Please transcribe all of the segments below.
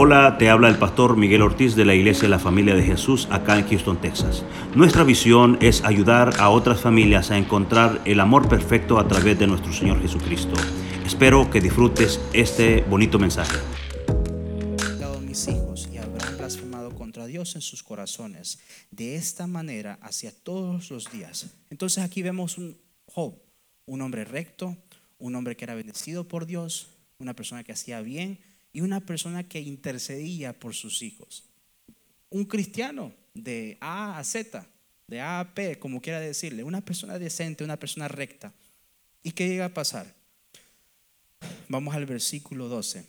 Hola, te habla el pastor Miguel Ortiz de la Iglesia de la Familia de Jesús acá en Houston, Texas. Nuestra visión es ayudar a otras familias a encontrar el amor perfecto a través de nuestro Señor Jesucristo. Espero que disfrutes este bonito mensaje. mis hijos y habrán blasfemado contra Dios en sus corazones, de esta manera hacia todos los días. Entonces aquí vemos un Job, un hombre recto, un hombre que era bendecido por Dios, una persona que hacía bien, y una persona que intercedía por sus hijos. Un cristiano de A a Z, de A a P, como quiera decirle, una persona decente, una persona recta. ¿Y qué llega a pasar? Vamos al versículo 12.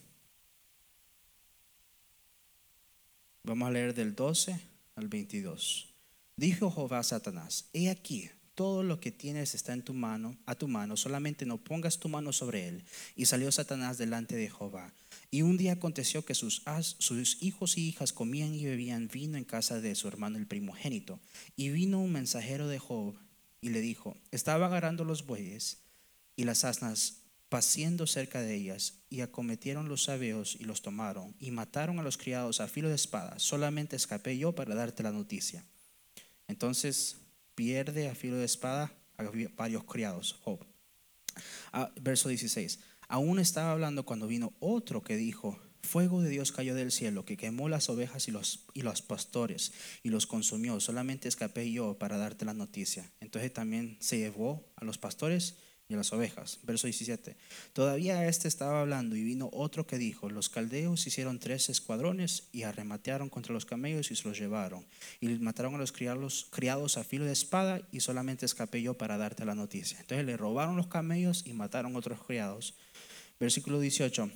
Vamos a leer del 12 al 22. Dijo Jehová a Satanás, he aquí, todo lo que tienes está en tu mano, a tu mano, solamente no pongas tu mano sobre él. Y salió Satanás delante de Jehová. Y un día aconteció que sus, hijos y hijas comían y bebían vino en casa de su hermano el primogénito. Y vino un mensajero de Job y le dijo, estaba agarrando los bueyes y las asnas paciendo cerca de ellas, y acometieron los sabeos y los tomaron, y mataron a los criados a filo de espada. Solamente escapé yo para darte la noticia. Entonces pierde a filo de espada a varios criados. Ah, verso 16. Aún estaba hablando cuando vino otro que dijo, fuego de Dios cayó del cielo, que quemó las ovejas y los, y los pastores y los consumió. Solamente escapé yo para darte la noticia. Entonces también se llevó a los pastores y a las ovejas. Verso 17. Todavía este estaba hablando y vino otro que dijo, los caldeos hicieron tres escuadrones y arrematearon contra los camellos y se los llevaron. Y mataron a los criados, criados a filo de espada y solamente escapé yo para darte la noticia. Entonces le robaron los camellos y mataron otros criados. Versículo 18.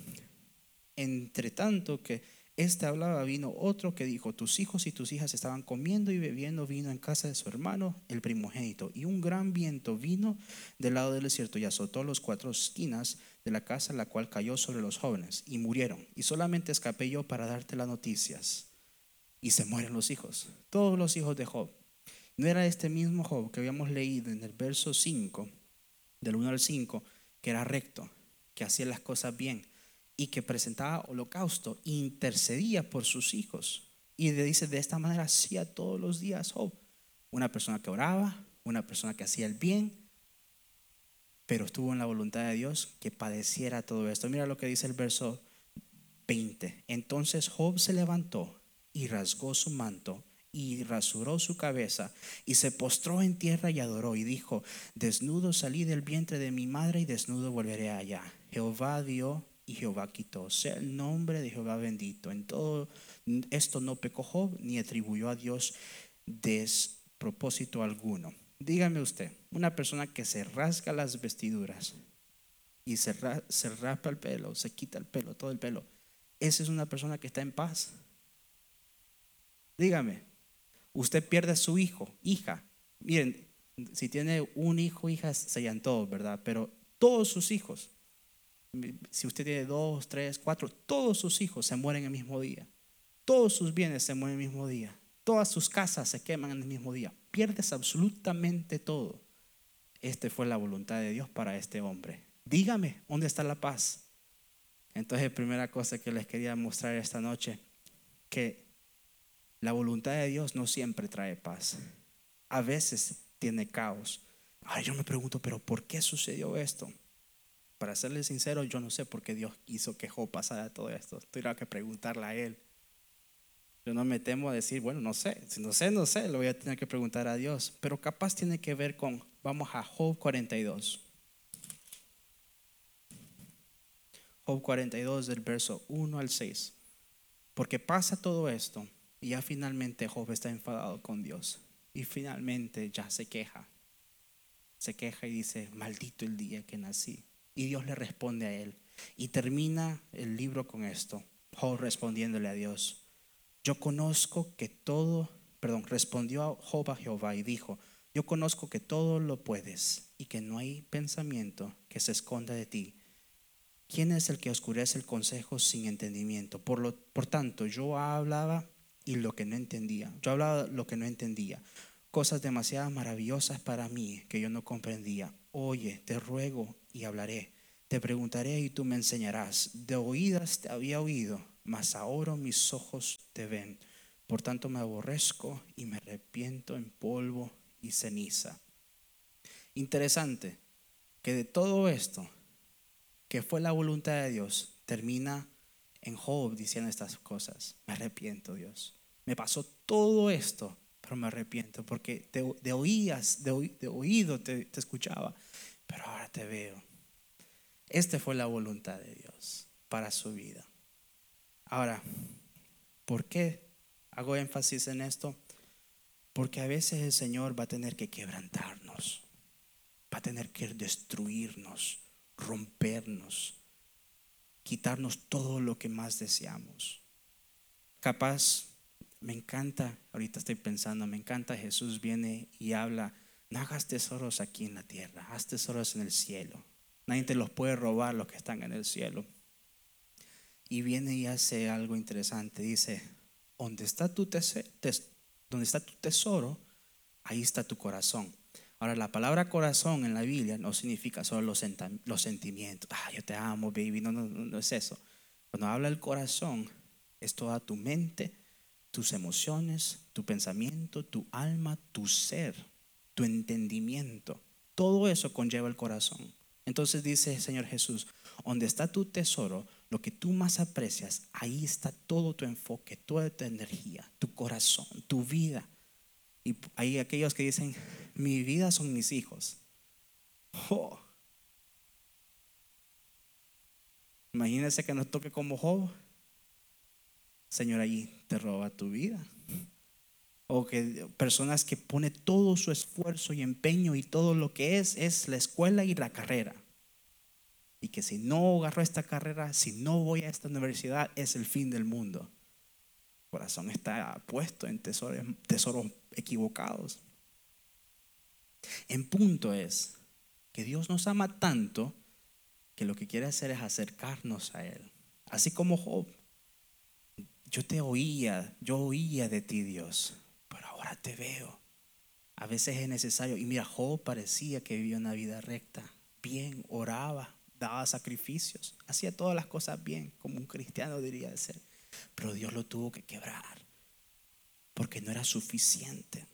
Entre tanto que este hablaba, vino otro que dijo, tus hijos y tus hijas estaban comiendo y bebiendo vino en casa de su hermano, el primogénito, y un gran viento vino del lado del desierto y azotó los cuatro esquinas de la casa, la cual cayó sobre los jóvenes, y murieron. Y solamente escapé yo para darte las noticias. Y se mueren los hijos, todos los hijos de Job. No era este mismo Job que habíamos leído en el verso 5, del 1 al 5, que era recto, que hacía las cosas bien y que presentaba holocausto, intercedía por sus hijos. Y le dice, de esta manera hacía todos los días Job. Una persona que oraba, una persona que hacía el bien, pero estuvo en la voluntad de Dios que padeciera todo esto. Mira lo que dice el verso 20. Entonces Job se levantó y rasgó su manto y rasuró su cabeza y se postró en tierra y adoró y dijo, desnudo salí del vientre de mi madre y desnudo volveré allá. Jehová dio y Jehová quitó. Sea el nombre de Jehová bendito. En todo esto no pecó Job ni atribuyó a Dios despropósito alguno. Dígame usted, una persona que se rasga las vestiduras y se, rapa el pelo, se quita el pelo, todo el pelo, esa es una persona que está en paz. Dígame, usted pierde a su hijo, hija. Miren, si tiene un hijo, hija, se todos, ¿verdad? Pero todos sus hijos si usted tiene dos, tres, cuatro, todos sus hijos se mueren el mismo día. Todos sus bienes se mueren el mismo día. Todas sus casas se queman en el mismo día. Pierdes absolutamente todo. Esta fue la voluntad de Dios para este hombre. Dígame, ¿dónde está la paz? Entonces, primera cosa que les quería mostrar esta noche, que la voluntad de Dios no siempre trae paz. A veces tiene caos. Ahora yo me pregunto, pero ¿por qué sucedió esto? Para serle sincero, yo no sé por qué Dios quiso que Job pasara todo esto. Tuviera que preguntarle a él. Yo no me temo a decir, bueno, no sé, si no sé, no sé, lo voy a tener que preguntar a Dios. Pero capaz tiene que ver con, vamos a Job 42. Job 42 del verso 1 al 6. Porque pasa todo esto y ya finalmente Job está enfadado con Dios. Y finalmente ya se queja. Se queja y dice, maldito el día que nací. Y Dios le responde a él. Y termina el libro con esto. Job respondiéndole a Dios. Yo conozco que todo, perdón, respondió Job a Jehová y dijo, yo conozco que todo lo puedes y que no hay pensamiento que se esconda de ti. ¿Quién es el que oscurece el consejo sin entendimiento? Por, lo, por tanto, yo hablaba y lo que no entendía. Yo hablaba lo que no entendía. Cosas demasiado maravillosas para mí que yo no comprendía. Oye, te ruego y hablaré. Te preguntaré y tú me enseñarás. De oídas te había oído, mas ahora mis ojos te ven. Por tanto me aborrezco y me arrepiento en polvo y ceniza. Interesante que de todo esto, que fue la voluntad de Dios, termina en Job diciendo estas cosas. Me arrepiento, Dios. Me pasó todo esto, pero me arrepiento porque de, oías, de, oído te, te escuchaba, pero ahora te veo. Esta fue la voluntad de Dios para su vida. Ahora, ¿por qué hago énfasis en esto? Porque a veces el Señor va a tener que quebrantarnos, va a tener que destruirnos, rompernos, quitarnos todo lo que más deseamos. Capaz, me encanta, ahorita estoy pensando, me encanta Jesús viene y habla, no hagas tesoros aquí en la tierra, haz tesoros en el cielo. Nadie te los puede robar los que están en el cielo. Y viene y hace algo interesante, dice, donde está tu, donde está tu tesoro, ahí está tu corazón. Ahora, la palabra corazón en la Biblia no significa solo los, los sentimientos. Ah, yo te amo, baby. No, no, no es eso. Cuando habla el corazón, es toda tu mente, tus emociones, tu pensamiento, tu alma, tu ser, tu entendimiento. Todo eso conlleva el corazón. Entonces dice el Señor Jesús, donde está tu tesoro, lo que tú más aprecias, ahí está todo tu enfoque, toda tu energía, tu corazón, tu vida. Y hay aquellos que dicen, mi vida son mis hijos. Oh. Imagínense que nos toque como Job. Señor, allí te roba tu vida. O que personas que pone todo su esfuerzo y empeño y todo lo que es, es la escuela y la carrera. Y que si no agarro esta carrera, si no voy a esta universidad, es el fin del mundo. Corazón está puesto en tesoros, tesoros equivocados. En punto es que Dios nos ama tanto que lo que quiere hacer es acercarnos a Él. Así como Job. Yo te oía, yo oía de ti Dios, pero ahora te veo. A veces es necesario. Y mira, Job parecía que vivía una vida recta, bien, oraba, daba sacrificios, hacía todas las cosas bien, como un cristiano diría de ser. Pero Dios lo tuvo que quebrar, porque no era suficiente.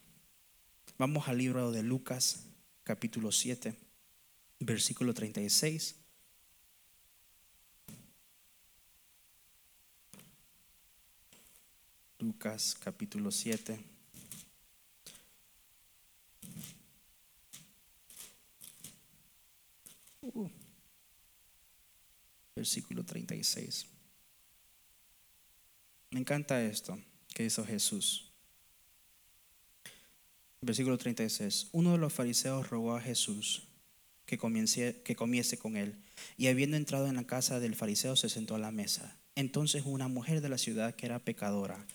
Vamos al libro de Lucas, capítulo 7, versículo 36. Lucas capítulo 7. Uh, versículo 36. Me encanta esto que hizo Jesús. Versículo 36. Uno de los fariseos rogó a Jesús que, comience, que comiese con él. Y habiendo entrado en la casa del fariseo, se sentó a la mesa. Entonces una mujer de la ciudad que era pecadora,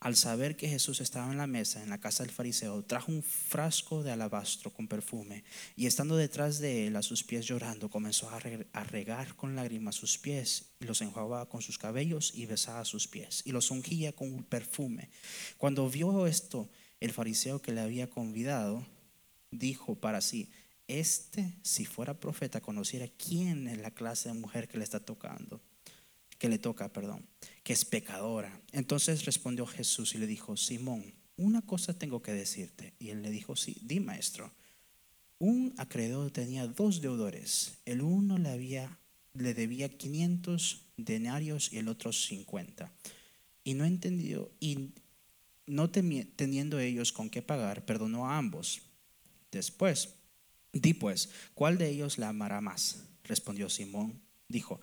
al saber que Jesús estaba en la mesa en la casa del fariseo, trajo un frasco de alabastro con perfume y estando detrás de él a sus pies llorando, comenzó a regar con lágrimas sus pies y los enjuagaba con sus cabellos y besaba sus pies y los ungía con un perfume. Cuando vio esto, el fariseo que le había convidado dijo para sí, este si fuera profeta conociera quién es la clase de mujer que le está tocando, que le toca, perdón, que es pecadora. Entonces respondió Jesús y le dijo, Simón, una cosa tengo que decirte. Y él le dijo, sí, di maestro. Un acreedor tenía dos deudores. El uno le, había, le debía 500 denarios y el otro 50. Y no entendió, y no teniendo ellos con qué pagar, perdonó a ambos. Después, di pues, ¿cuál de ellos la amará más? Respondió Simón. Dijo,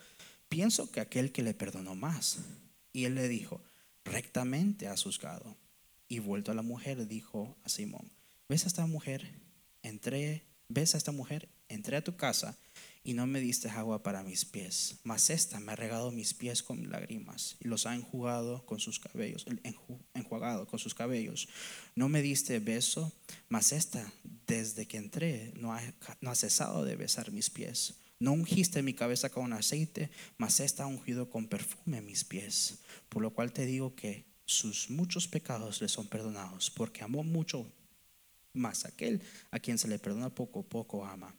pienso que aquel que le perdonó más. Y él le dijo, rectamente has juzgado. Y vuelto a la mujer, dijo a Simón, ¿ves a esta mujer? Entré, ¿ves a esta mujer? Entré a tu casa y no me diste agua para mis pies, mas esta me ha regado mis pies con lágrimas y los ha enjugado con sus cabellos, enjuagado con sus cabellos. No me diste beso, mas esta desde que entré no ha, no ha cesado de besar mis pies. No ungiste mi cabeza con aceite, mas esta ha ungido con perfume mis pies. Por lo cual te digo que sus muchos pecados le son perdonados, porque amó mucho más aquel a quien se le perdona poco, poco ama.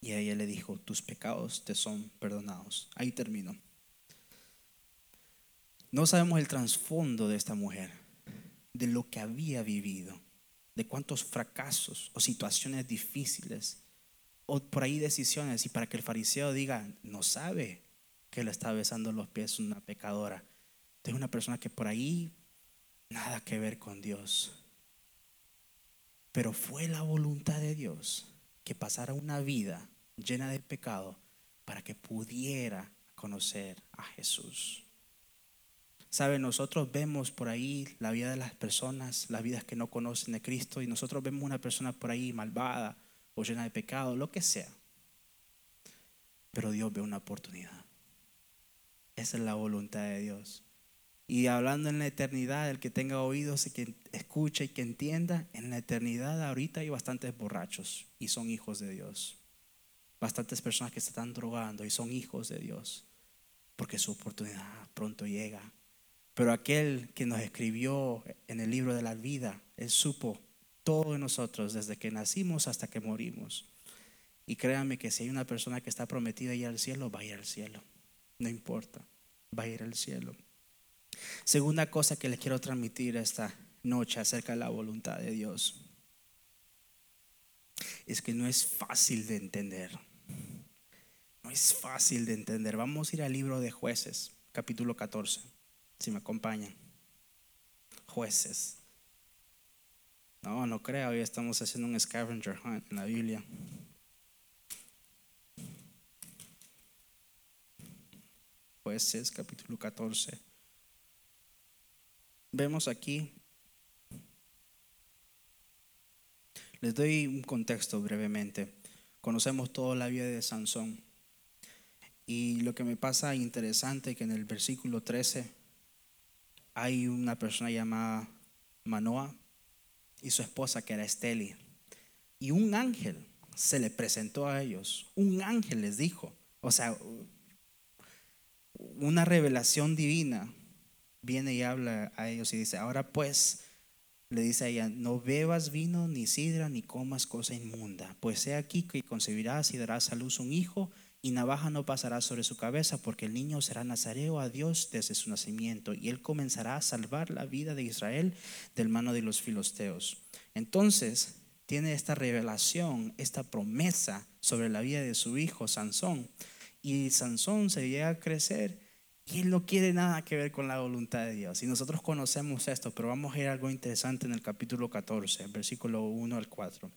Y ella le dijo, tus pecados te son perdonados. Ahí termino. No sabemos el trasfondo de esta mujer, de lo que había vivido, de cuántos fracasos o situaciones difíciles, o por ahí decisiones, y para que el fariseo diga, no sabe que le está besando los pies una pecadora. Es una persona que por ahí nada que ver con Dios. Pero fue la voluntad de Dios que pasara una vida llena de pecado para que pudiera conocer a Jesús. Sabe, nosotros vemos por ahí la vida de las personas, las vidas que no conocen de Cristo, y nosotros vemos una persona por ahí malvada o llena de pecado, lo que sea. Pero Dios ve una oportunidad. Esa es la voluntad de Dios. Y hablando en la eternidad, el que tenga oídos y que escuche y que entienda, en la eternidad ahorita hay bastantes borrachos y son hijos de Dios. Bastantes personas que se están drogando y son hijos de Dios. Porque su oportunidad pronto llega. Pero aquel que nos escribió en el libro de la vida, Él supo todo nosotros desde que nacimos hasta que morimos. Y créanme que si hay una persona que está prometida ir al cielo, va a ir al cielo. No importa, va a ir al cielo. Segunda cosa que les quiero transmitir esta noche acerca de la voluntad de Dios es que no es fácil de entender. No es fácil de entender. Vamos a ir al libro de jueces, capítulo 14 si me acompañan. Jueces. No, no creo, hoy estamos haciendo un scavenger hunt en la Biblia. Jueces, capítulo 14. Vemos aquí, les doy un contexto brevemente. Conocemos toda la vida de Sansón. Y lo que me pasa interesante que en el versículo 13 hay una persona llamada Manoa y su esposa que era Esteli. Y un ángel se le presentó a ellos. Un ángel les dijo, o sea, una revelación divina viene y habla a ellos y dice, ahora pues, le dice a ella, no bebas vino, ni sidra, ni comas cosa inmunda, pues he aquí que concebirás y darás a luz un hijo y navaja no pasará sobre su cabeza, porque el niño será nazareo a Dios desde su nacimiento, y él comenzará a salvar la vida de Israel del mano de los filisteos. Entonces tiene esta revelación, esta promesa sobre la vida de su hijo Sansón, y Sansón se llega a crecer y él no quiere nada que ver con la voluntad de Dios. Y nosotros conocemos esto, pero vamos a ir a algo interesante en el capítulo 14, versículo 1 al 4.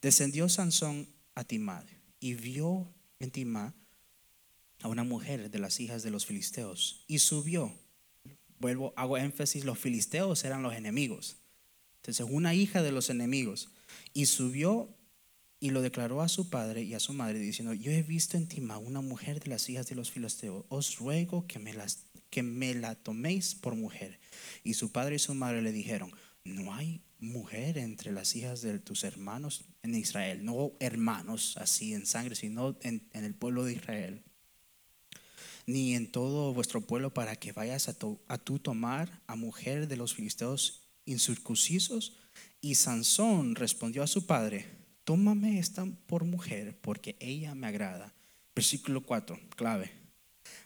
Descendió Sansón a Timad y vio en a una mujer de las hijas de los filisteos y subió. Vuelvo, hago énfasis, los filisteos eran los enemigos. Entonces, una hija de los enemigos. Y subió y lo declaró a su padre y a su madre, diciendo, yo he visto en Tima una mujer de las hijas de los filisteos, os ruego que me, las, que me la toméis por mujer. Y su padre y su madre le dijeron, no hay mujer entre las hijas de tus hermanos en Israel, no hermanos así en sangre, sino en, el pueblo de Israel, ni en todo vuestro pueblo para que vayas a, a tú tomar a mujer de los filisteos incircuncisos. Y Sansón respondió a su padre, tómame esta por mujer, porque ella me agrada. Versículo 4, clave.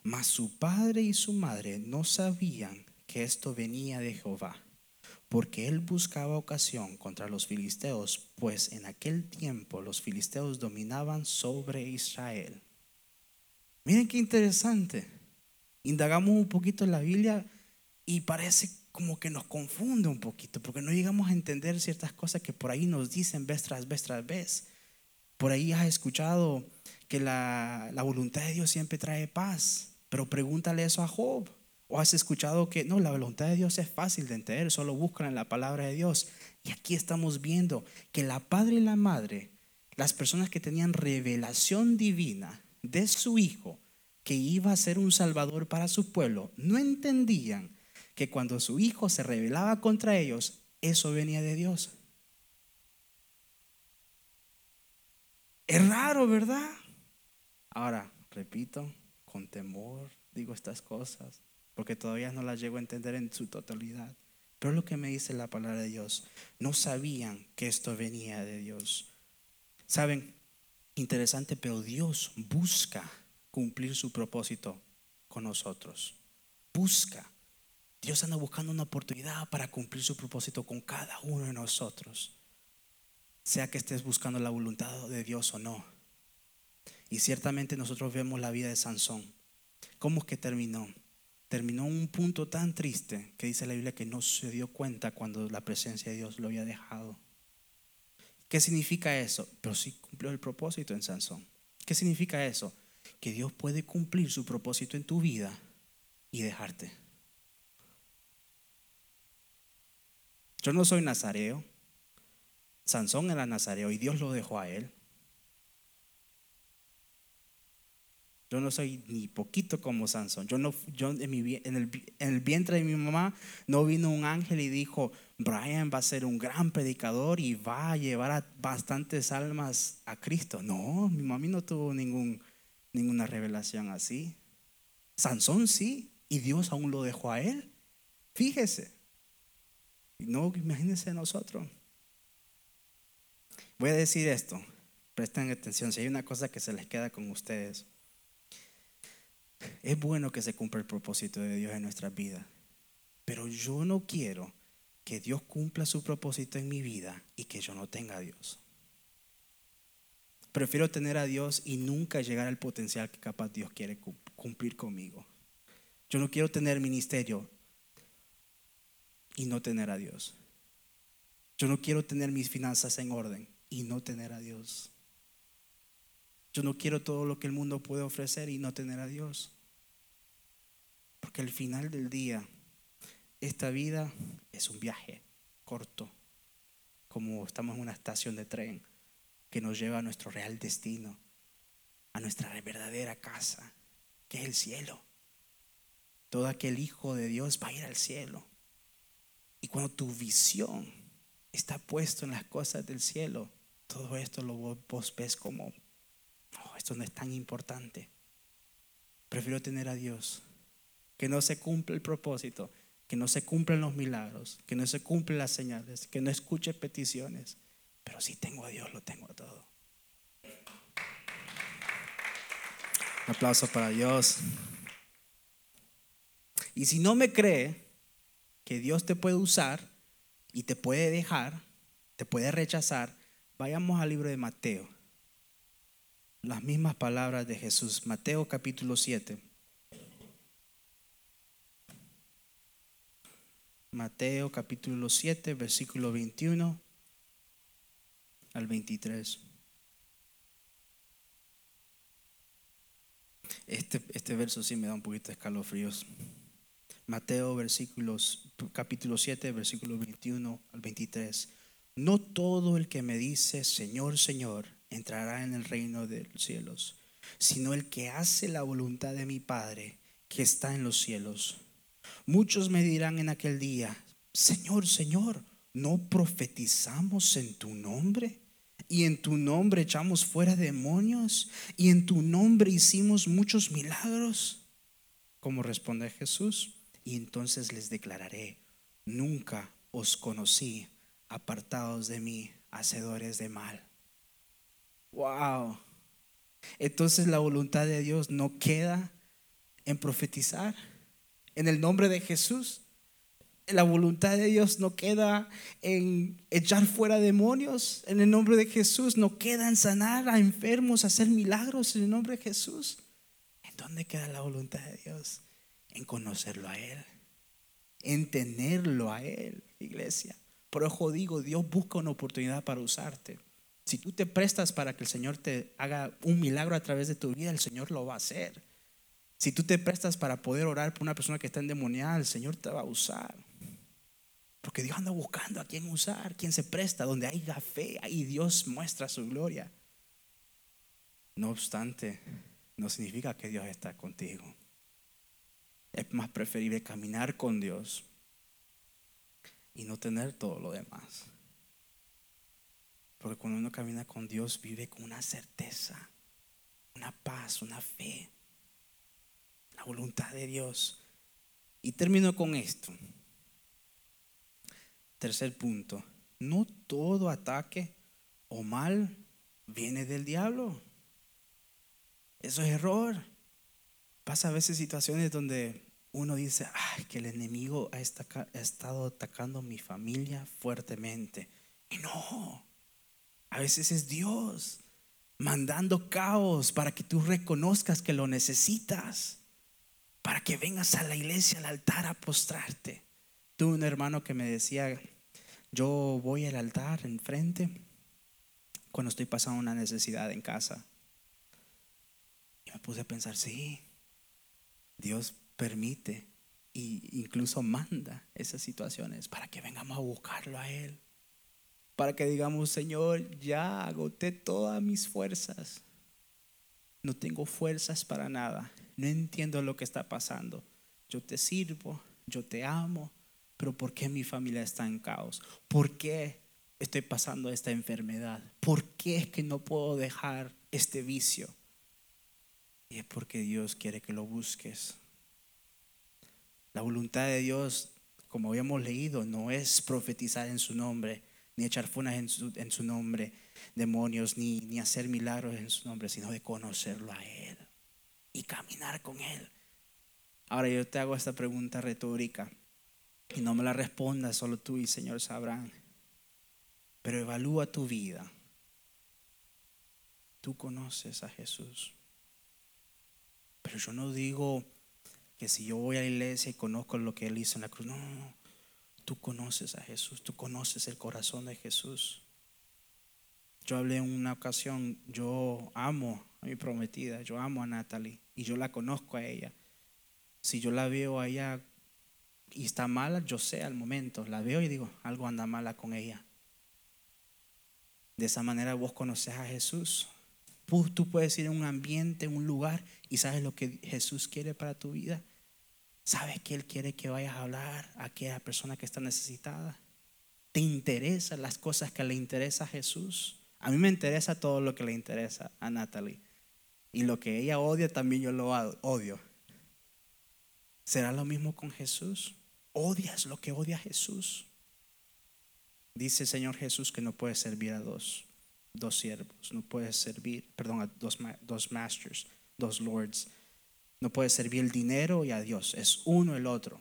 Mas su padre y su madre no sabían que esto venía de Jehová porque él buscaba ocasión contra los filisteos, pues en aquel tiempo los filisteos dominaban sobre Israel. Miren qué interesante. Indagamos un poquito en la Biblia y parece como que nos confunde un poquito, porque no llegamos a entender ciertas cosas que por ahí nos dicen vez tras vez tras vez. Por ahí has escuchado que la, la voluntad de Dios siempre trae paz, pero pregúntale eso a Job. ¿O has escuchado que no, la voluntad de Dios es fácil de entender, solo buscan en la palabra de Dios? Y aquí estamos viendo que la padre y la madre, las personas que tenían revelación divina de su hijo, que iba a ser un salvador para su pueblo, no entendían que cuando su hijo se rebelaba contra ellos, eso venía de Dios. Es raro, ¿verdad? Ahora, repito, con temor digo estas cosas porque todavía no las llego a entender en su totalidad. Pero lo que me dice la palabra de Dios, no sabían que esto venía de Dios. Saben, interesante, pero Dios busca cumplir su propósito con nosotros. Busca. Dios anda buscando una oportunidad para cumplir su propósito con cada uno de nosotros. Sea que estés buscando la voluntad de Dios o no. Y ciertamente nosotros vemos la vida de Sansón. ¿Cómo es que terminó? Terminó un punto tan triste que dice la Biblia que no se dio cuenta cuando la presencia de Dios lo había dejado. ¿Qué significa eso? Pero sí cumplió el propósito en Sansón. ¿Qué significa eso? Que Dios puede cumplir su propósito en tu vida y dejarte. Yo no soy nazareo. Sansón era nazareo y Dios lo dejó a él. Yo no soy ni poquito como Sansón. Yo no, yo en, el, en, el, vientre de mi mamá no vino un ángel y dijo, Brian va a ser un gran predicador y va a llevar a bastantes almas a Cristo. No, mi mamá no tuvo ningún, ninguna revelación así. Sansón sí, y Dios aún lo dejó a él. Fíjese. No, imagínense nosotros. Voy a decir esto, presten atención, si hay una cosa que se les queda con ustedes. Es bueno que se cumpla el propósito de Dios en nuestra vida, pero yo no quiero que Dios cumpla su propósito en mi vida y que yo no tenga a Dios. Prefiero tener a Dios y nunca llegar al potencial que capaz Dios quiere cumplir conmigo. Yo no quiero tener ministerio y no tener a Dios. Yo no quiero tener mis finanzas en orden y no tener a Dios. Yo no quiero todo lo que el mundo puede ofrecer y no tener a Dios. Porque al final del día, esta vida es un viaje corto, como estamos en una estación de tren que nos lleva a nuestro real destino, a nuestra verdadera casa, que es el cielo. Todo aquel hijo de Dios va a ir al cielo. Y cuando tu visión está puesta en las cosas del cielo, todo esto lo vos ves como esto no es tan importante. Prefiero tener a Dios. Que no se cumple el propósito, que no se cumplen los milagros, que no se cumplen las señales, que no escuche peticiones. Pero si tengo a Dios, lo tengo a todo. Un aplauso para Dios. Y si no me cree que Dios te puede usar y te puede dejar, te puede rechazar, vayamos al libro de Mateo las mismas palabras de Jesús. Mateo capítulo 7. Mateo capítulo 7, versículo 21 al 23. Este, este verso sí me da un poquito de escalofríos. Mateo versículos, capítulo 7, versículo 21 al 23. No todo el que me dice, Señor, Señor, entrará en el reino de los cielos, sino el que hace la voluntad de mi Padre que está en los cielos. Muchos me dirán en aquel día, Señor, Señor, ¿no profetizamos en tu nombre? Y en tu nombre echamos fuera demonios, y en tu nombre hicimos muchos milagros. Como responde Jesús, y entonces les declararé, nunca os conocí, apartados de mí, hacedores de mal. Wow. Entonces la voluntad de Dios no queda en profetizar en el nombre de Jesús. La voluntad de Dios no queda en echar fuera demonios en el nombre de Jesús, no queda en sanar a enfermos, hacer milagros en el nombre de Jesús. ¿En dónde queda la voluntad de Dios? En conocerlo a Él, en tenerlo a Él, iglesia. Por eso digo, Dios busca una oportunidad para usarte. Si tú te prestas para que el Señor te haga un milagro a través de tu vida, el Señor lo va a hacer. Si tú te prestas para poder orar por una persona que está endemoniada, el Señor te va a usar. Porque Dios anda buscando a quién usar, quién se presta, donde haya fe, ahí Dios muestra su gloria. No obstante, no significa que Dios está contigo. Es más preferible caminar con Dios y no tener todo lo demás. Porque cuando uno camina con Dios vive con una certeza, una paz, una fe, la voluntad de Dios. Y termino con esto. Tercer punto. No todo ataque o mal viene del diablo. Eso es error. Pasa a veces situaciones donde uno dice, ay, que el enemigo ha, estado atacando mi familia fuertemente. Y no, a veces es Dios mandando caos para que tú reconozcas que lo necesitas, para que vengas a la iglesia, al altar a postrarte. Tuve un hermano que me decía, yo voy al altar enfrente cuando estoy pasando una necesidad en casa. Y me puse a pensar, sí, Dios permite e incluso manda esas situaciones para que vengamos a buscarlo a Él. Para que digamos, Señor, ya agoté todas mis fuerzas. No tengo fuerzas para nada. No entiendo lo que está pasando. Yo te sirvo, yo te amo, pero ¿por qué mi familia está en caos? ¿Por qué estoy pasando esta enfermedad? ¿Por qué es que no puedo dejar este vicio? Y es porque Dios quiere que lo busques. La voluntad de Dios, como habíamos leído, no es profetizar en su nombre, ni echar funas en su, nombre, demonios, ni, ni hacer milagros en su nombre, sino de conocerlo a Él y caminar con Él. Ahora yo te hago esta pregunta retórica y no me la respondas, solo tú y Señor sabrán. Pero evalúa tu vida. Tú conoces a Jesús. Pero yo no digo que si yo voy a la iglesia y conozco lo que Él hizo en la cruz, no, no. Tú conoces a Jesús, tú conoces el corazón de Jesús. Yo hablé en una ocasión, yo amo a mi prometida, yo amo a Natalie y yo la conozco a ella. Si yo la veo a ella y está mala, yo sé al momento, la veo y digo, algo anda mala con ella. De esa manera vos conoces a Jesús. Tú puedes ir a un ambiente, un lugar y sabes lo que Jesús quiere para tu vida. Sabes que Él quiere que vayas a hablar a aquella persona que está necesitada. ¿Te interesan las cosas que le interesa a Jesús? A mí me interesa todo lo que le interesa a Natalie. Y lo que ella odia también yo lo odio. ¿Será lo mismo con Jesús? ¿Odias lo que odia Jesús? Dice el Señor Jesús que no puedes servir a dos, dos siervos, no puedes servir, perdón, a dos, dos masters, dos lords. No puedes servir el dinero y a Dios, es uno el otro.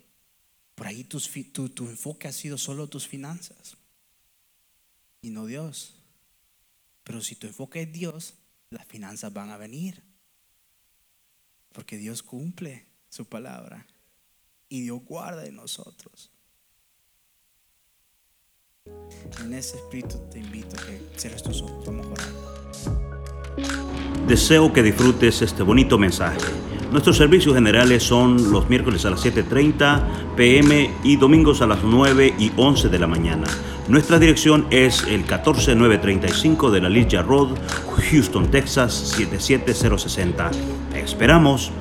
Por ahí tu, tu, tu enfoque ha sido solo tus finanzas y no Dios. Pero si tu enfoque es Dios, las finanzas van a venir. Porque Dios cumple su palabra y Dios guarda en nosotros. En ese espíritu te invito a que cierres tus ojos. Deseo que disfrutes este bonito mensaje. Nuestros servicios generales son los miércoles a las 7.30 pm y domingos a las 9 y 11 de la mañana. Nuestra dirección es el 14935 de la Ligia Road, Houston, Texas 77060. esperamos.